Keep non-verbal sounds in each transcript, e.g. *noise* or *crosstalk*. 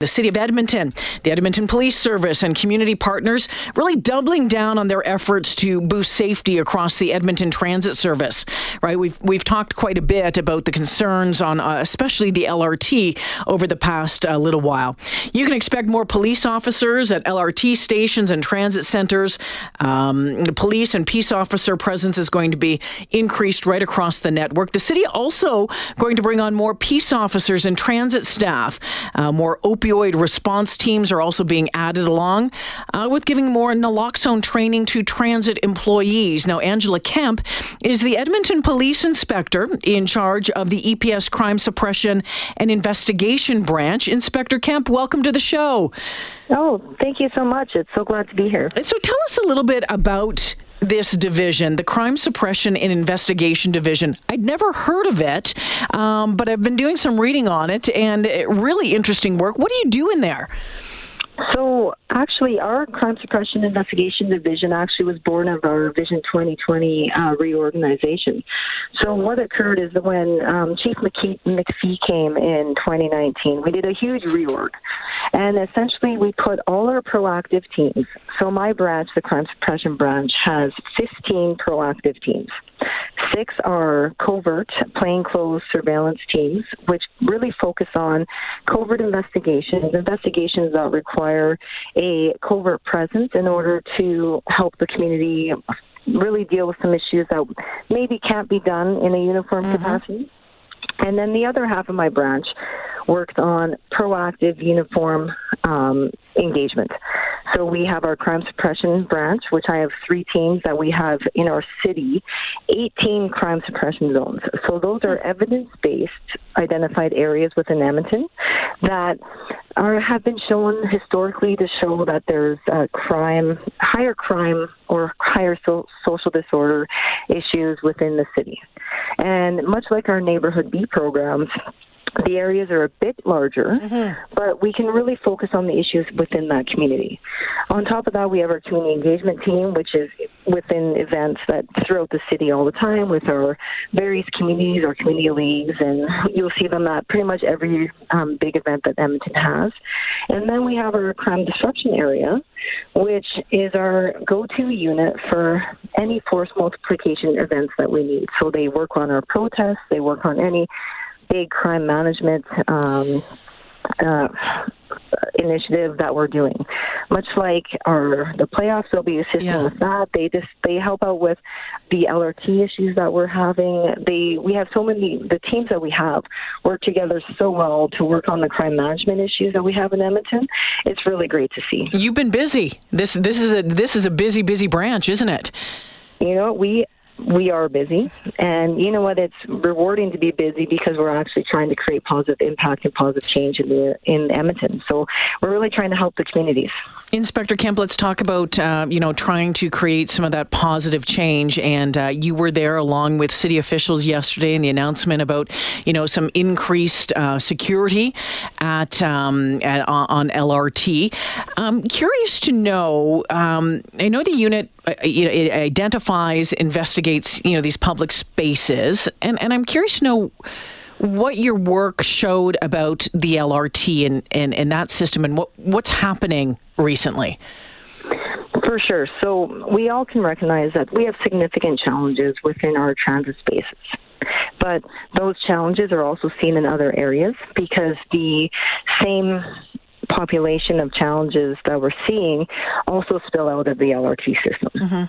The City of Edmonton, the Edmonton Police Service, and community partners really doubling down on their efforts to boost safety across the Edmonton Transit Service. Right, we've we've talked quite a bit about the concerns on, uh, especially the LRT, over the past uh, little while. You can expect more police officers at LRT stations and transit centers. Um, the police and peace officer presence is going to be increased right across the network. The city also going to bring on more peace officers and transit staff, uh, more opioid opioid response teams are also being added along uh, with giving more naloxone training to transit employees. Now, Angela Kemp is the Edmonton Police Inspector in charge of the EPS Crime Suppression and Investigation Branch. Inspector Kemp, welcome to the show. Oh, thank you so much. It's so glad to be here. So, tell us a little bit about this division, the Crime Suppression and Investigation Division. I'd never heard of it, um, but I've been doing some reading on it and really interesting work. What do you do in there? So, actually, our crime suppression investigation division actually was born of our Vision 2020 uh, reorganization. So, what occurred is that when um, Chief McKee- McPhee came in 2019, we did a huge reorg. And essentially, we put all our proactive teams. So, my branch, the crime suppression branch, has 15 proactive teams. Six are covert, plainclothes surveillance teams, which really focus on covert investigations, investigations that require a covert presence in order to help the community really deal with some issues that maybe can't be done in a uniform mm-hmm. capacity. And then the other half of my branch worked on proactive uniform um, engagement. So we have our crime suppression branch, which I have three teams that we have in our city, 18 crime suppression zones. So those are evidence based identified areas within Edmonton that are have been shown historically to show that there's crime, higher crime or higher so, social disorder issues within the city. And much like our neighborhood B programs, the areas are a bit larger, mm-hmm. but we can really focus on the issues within that community. On top of that, we have our community engagement team, which is within events that throughout the city all the time with our various communities, our community leagues, and you'll see them at pretty much every um, big event that Edmonton has. And then we have our crime disruption area, which is our go-to unit for any force multiplication events that we need. So they work on our protests, they work on any big crime management um, uh, initiative that we're doing. Much like our the playoffs, they'll be assisting yeah. with that. They just they help out with the LRT issues that we're having. They we have so many the teams that we have work together so well to work on the crime management issues that we have in Edmonton. It's really great to see. You've been busy. This this is a this is a busy busy branch, isn't it? You know, we we are busy. And you know what? It's rewarding to be busy because we're actually trying to create positive impact and positive change in the in Edmonton. So we're really trying to help the communities. Inspector Kemp, let's talk about uh, you know trying to create some of that positive change. And uh, you were there along with city officials yesterday in the announcement about you know some increased uh, security at, um, at on LRT. I'm curious to know. Um, I know the unit uh, it identifies, investigates, you know, these public spaces, and and I'm curious to know what your work showed about the LRT and, and, and that system and what, what's happening recently. For sure. So we all can recognize that we have significant challenges within our transit spaces. But those challenges are also seen in other areas because the same population of challenges that we're seeing also spill out of the LRT system. Mm-hmm.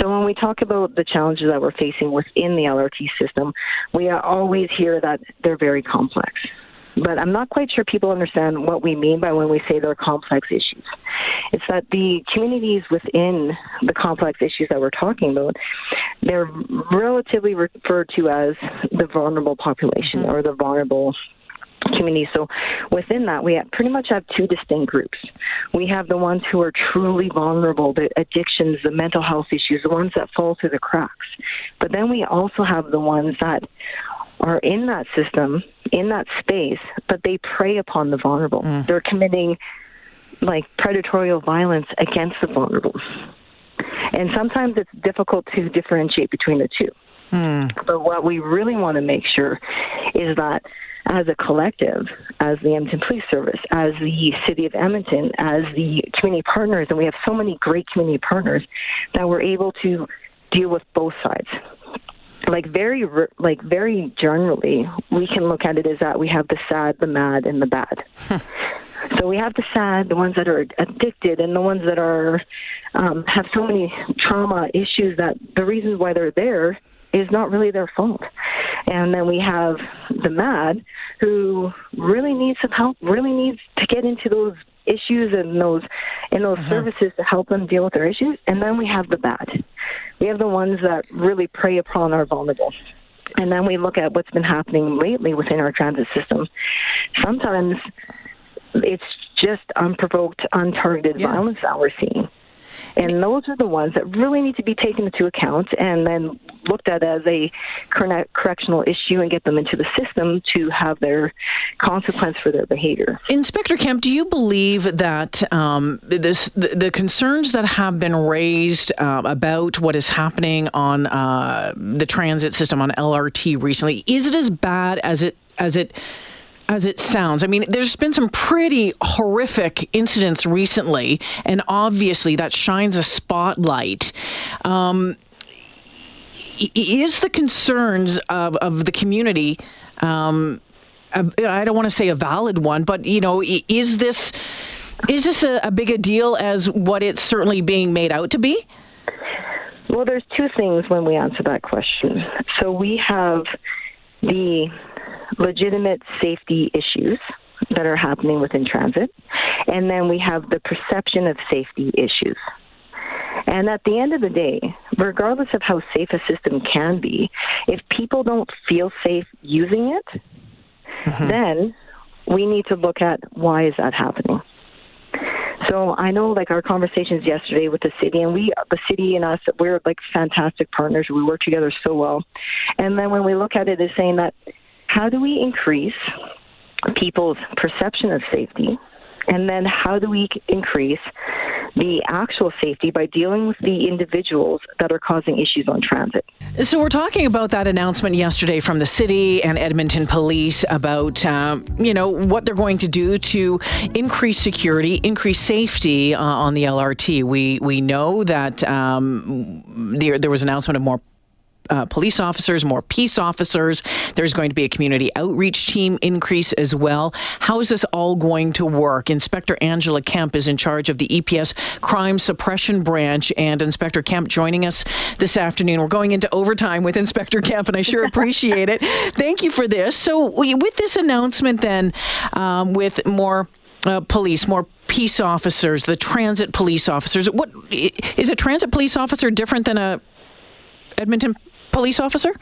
So when we talk about the challenges that we're facing within the LRT system, we always hear that they're very complex. But I'm not quite sure people understand what we mean by when we say they're complex issues. It's that the communities within the complex issues that we're talking about, they're relatively referred to as the vulnerable population mm-hmm. or the vulnerable community. So within that, we pretty much have two distinct groups. We have the ones who are truly vulnerable, the addictions, the mental health issues, the ones that fall through the cracks. But then we also have the ones that are in that system, in that space, but they prey upon the vulnerable. Mm. They're committing like predatory violence against the vulnerable. And sometimes it's difficult to differentiate between the two. Mm. But what we really want to make sure is that as a collective, as the Edmonton Police Service, as the City of Edmonton, as the community partners, and we have so many great community partners that we're able to deal with both sides. Like very, like very generally, we can look at it as that we have the sad, the mad, and the bad. *laughs* So we have the sad, the ones that are addicted, and the ones that are um, have so many trauma issues that the reasons why they're there is not really their fault. And then we have the mad who really needs some help, really needs to get into those issues and those in those uh-huh. services to help them deal with their issues. And then we have the bad. We have the ones that really prey upon our vulnerable. And then we look at what's been happening lately within our transit system. Sometimes it's just unprovoked, untargeted yeah. violence that we're seeing. And those are the ones that really need to be taken into account and then looked at as a correctional issue and get them into the system to have their consequence for their behavior. Inspector Kemp, do you believe that um, this the, the, concerns that have been raised uh, about what is happening on uh, the transit system on LRT recently is it as bad as it as it as it sounds. I mean, there's been some pretty horrific incidents recently, and obviously that shines a spotlight. Um, is the concerns of, of the community? Um, I don't want to say a valid one, but you know, is this is this a, a big a deal as what it's certainly being made out to be? Well, there's two things when we answer that question. So we have the legitimate safety issues that are happening within transit, and then we have the perception of safety issues. And at the end of the day, regardless of how safe a system can be, if people don't feel safe using it, mm-hmm. then we need to look at why is that happening. So I know like our conversations yesterday with the city and we the city and us we're like fantastic partners. We work together so well. And then when we look at it, is saying that how do we increase people's perception of safety? And then how do we increase the actual safety by dealing with the individuals that are causing issues on transit? So, we're talking about that announcement yesterday from the city and Edmonton Police about, um, you know, what they're going to do to increase security, increase safety uh, on the LRT. We we know that um, there, there was an announcement of more uh, police officers, more peace officers. There's going to be a community outreach team increase as well. How is this all going to work? Inspector Angela Kemp is in charge of the EPS Crime Suppression Branch. And Inspector Kemp joining us this afternoon. We're going into overtime with Inspector Kemp, and I sure appreciate it. Thank you for this. So, with this announcement, then, um, with more uh, police, more peace officers, the transit police officers. What is a transit police officer different than a Edmonton police officer?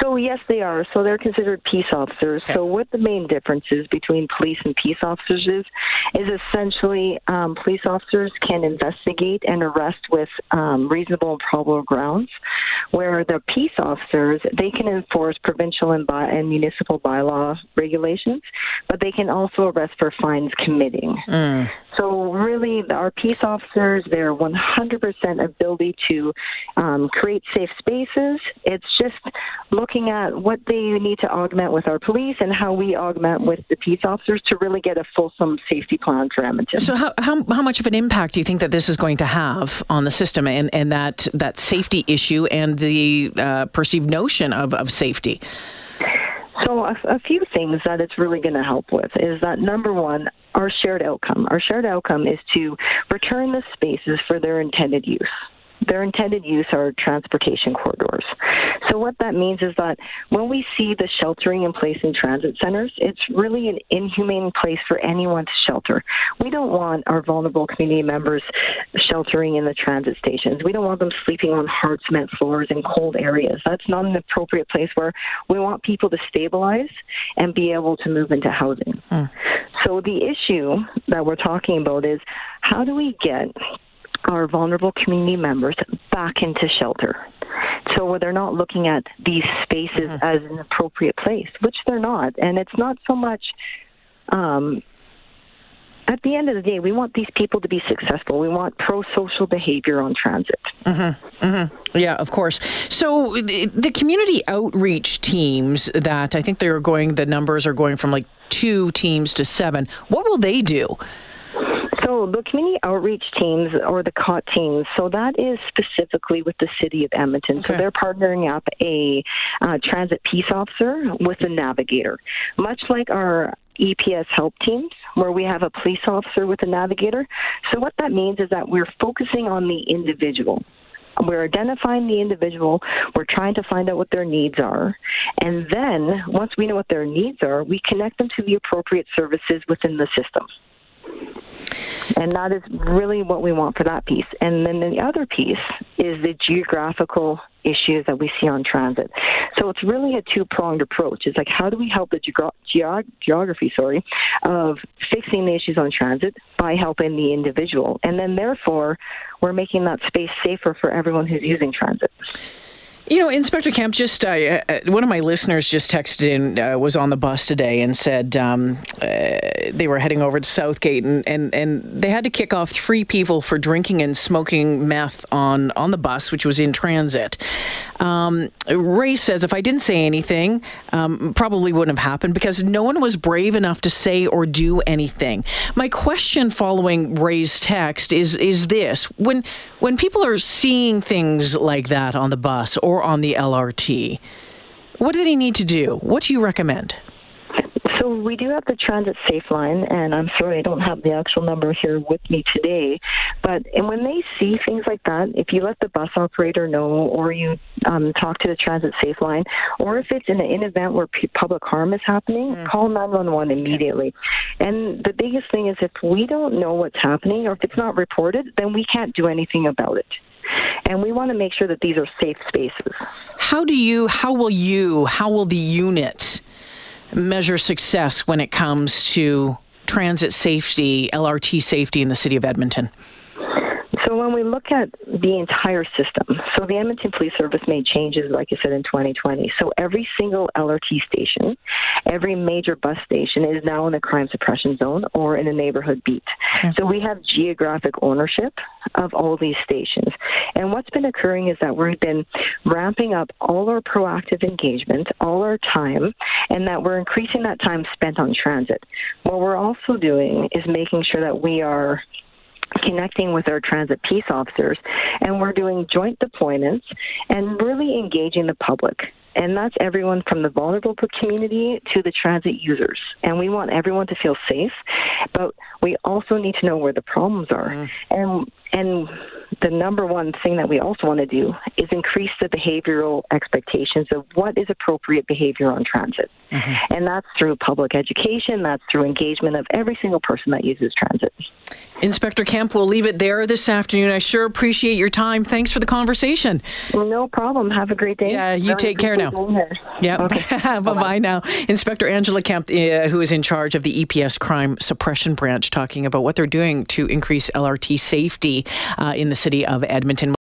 So yes, they are. So they're considered peace officers. Okay. So what the main difference is between police and peace officers is, is essentially um, police officers can investigate and arrest with um, reasonable and probable grounds, where the peace officers they can enforce provincial and, by, and municipal bylaw regulations, but they can also arrest for fines committing. Mm. So really, our peace officers, their 100% ability to um, create safe spaces. It's just looking at what they need to augment with our police and how we augment with the peace officers to really get a fulsome safety plan for Edmonton. So how, how, how much of an impact do you think that this is going to have on the system and, and that, that safety issue and the uh, perceived notion of, of safety? So, a, a, few things that it's really going to help with is that number one, our shared outcome. Our shared outcome is to return the spaces for their intended use their intended use are transportation corridors. So what that means is that when we see the sheltering in place in transit centers, it's really an inhumane place for anyone to shelter. We don't want our vulnerable community members sheltering in the transit stations. We don't want them sleeping on hard cement floors in cold areas. That's not an appropriate place where we want people to stabilize and be able to move into housing. Mm. So the issue that we're talking about is how do we get our vulnerable community members back into shelter. So where they're not looking at these spaces mm-hmm. as an appropriate place, which they're not, and it's not so much. Um, at the end of the day, we want these people to be successful. We want pro social behavior on transit. Mm-hmm. Mm-hmm. Yeah, of course. So the, the community outreach teams that I think they're going, the numbers are going from like two teams to seven. What will they do? So the community outreach teams or the COT teams, so that is specifically with the city of Edmonton. Okay. So they're partnering up a uh, transit peace officer with a navigator, much like our EPS help teams where we have a police officer with a navigator. So what that means is that we're focusing on the individual. We're identifying the individual. We're trying to find out what their needs are. And then, once we know what their needs are, we connect them to the appropriate services within the system. And that is really what we want for that piece. And then the other piece is the geographical issues that we see on transit. So it's really a two pronged approach. It's like how do we help the geog- geography, sorry, of fixing the issues on transit by helping the individual, and then therefore we're making that space safer for everyone who's using transit. You know, Inspector Kemp, just uh, uh, one of my listeners just texted in, uh, was on the bus today and said um, uh, they were heading over to Southgate and, and, and they had to kick off three people for drinking and smoking meth on, on the bus, which was in transit. Um, Ray says, if I didn't say anything, um, probably wouldn't have happened because no one was brave enough to say or do anything. My question following Ray's text is, is this when, when people are seeing things like that on the bus or or on the LRT. What do they need to do? What do you recommend? So we do have the Transit Safe line, and I'm sorry I don't have the actual number here with me today. But and when they see things like that, if you let the bus operator know, or you um, talk to the Transit Safe line, or if it's in an event where p- public harm is happening, mm. call 911 immediately. And the biggest thing is if we don't know what's happening, or if it's not reported, then we can't do anything about it and we want to make sure that these are safe spaces. How do you, how will you, how will the unit measure success when it comes to transit safety, LRT safety in the city of Edmonton? When we look at the entire system, so the Edmonton Police Service made changes, like I said, in 2020. So every single LRT station, every major bus station is now in a crime suppression zone or in a neighborhood beat. Okay. So we have geographic ownership of all these stations. And what's been occurring is that we've been ramping up all our proactive engagement, all our time, and that we're increasing that time spent on transit. What we're also doing is making sure that we are connecting with our transit peace officers, and we're doing joint deployments and really engaging the public. And that's everyone from the vulnerable community to the transit users. And we want everyone to feel safe, but we also need to know where the problems are. Mm. And and the number one thing that we also want to do is increase the behavioral expectations of what is appropriate behavior on transit. Mm-hmm. And that's through public education, that's through engagement of every single person that uses transit. Inspector Kemp, we'll leave it there this afternoon. I sure appreciate your time. Thanks for the conversation. Well, no problem. Have a great day. Yeah, you take care now. Yeah, okay. *laughs* bye bye now. Inspector Angela Kemp, uh, who is in charge of the EPS Crime Suppression Branch, talking about what they're doing to increase LRT safety uh, in the city of Edmonton.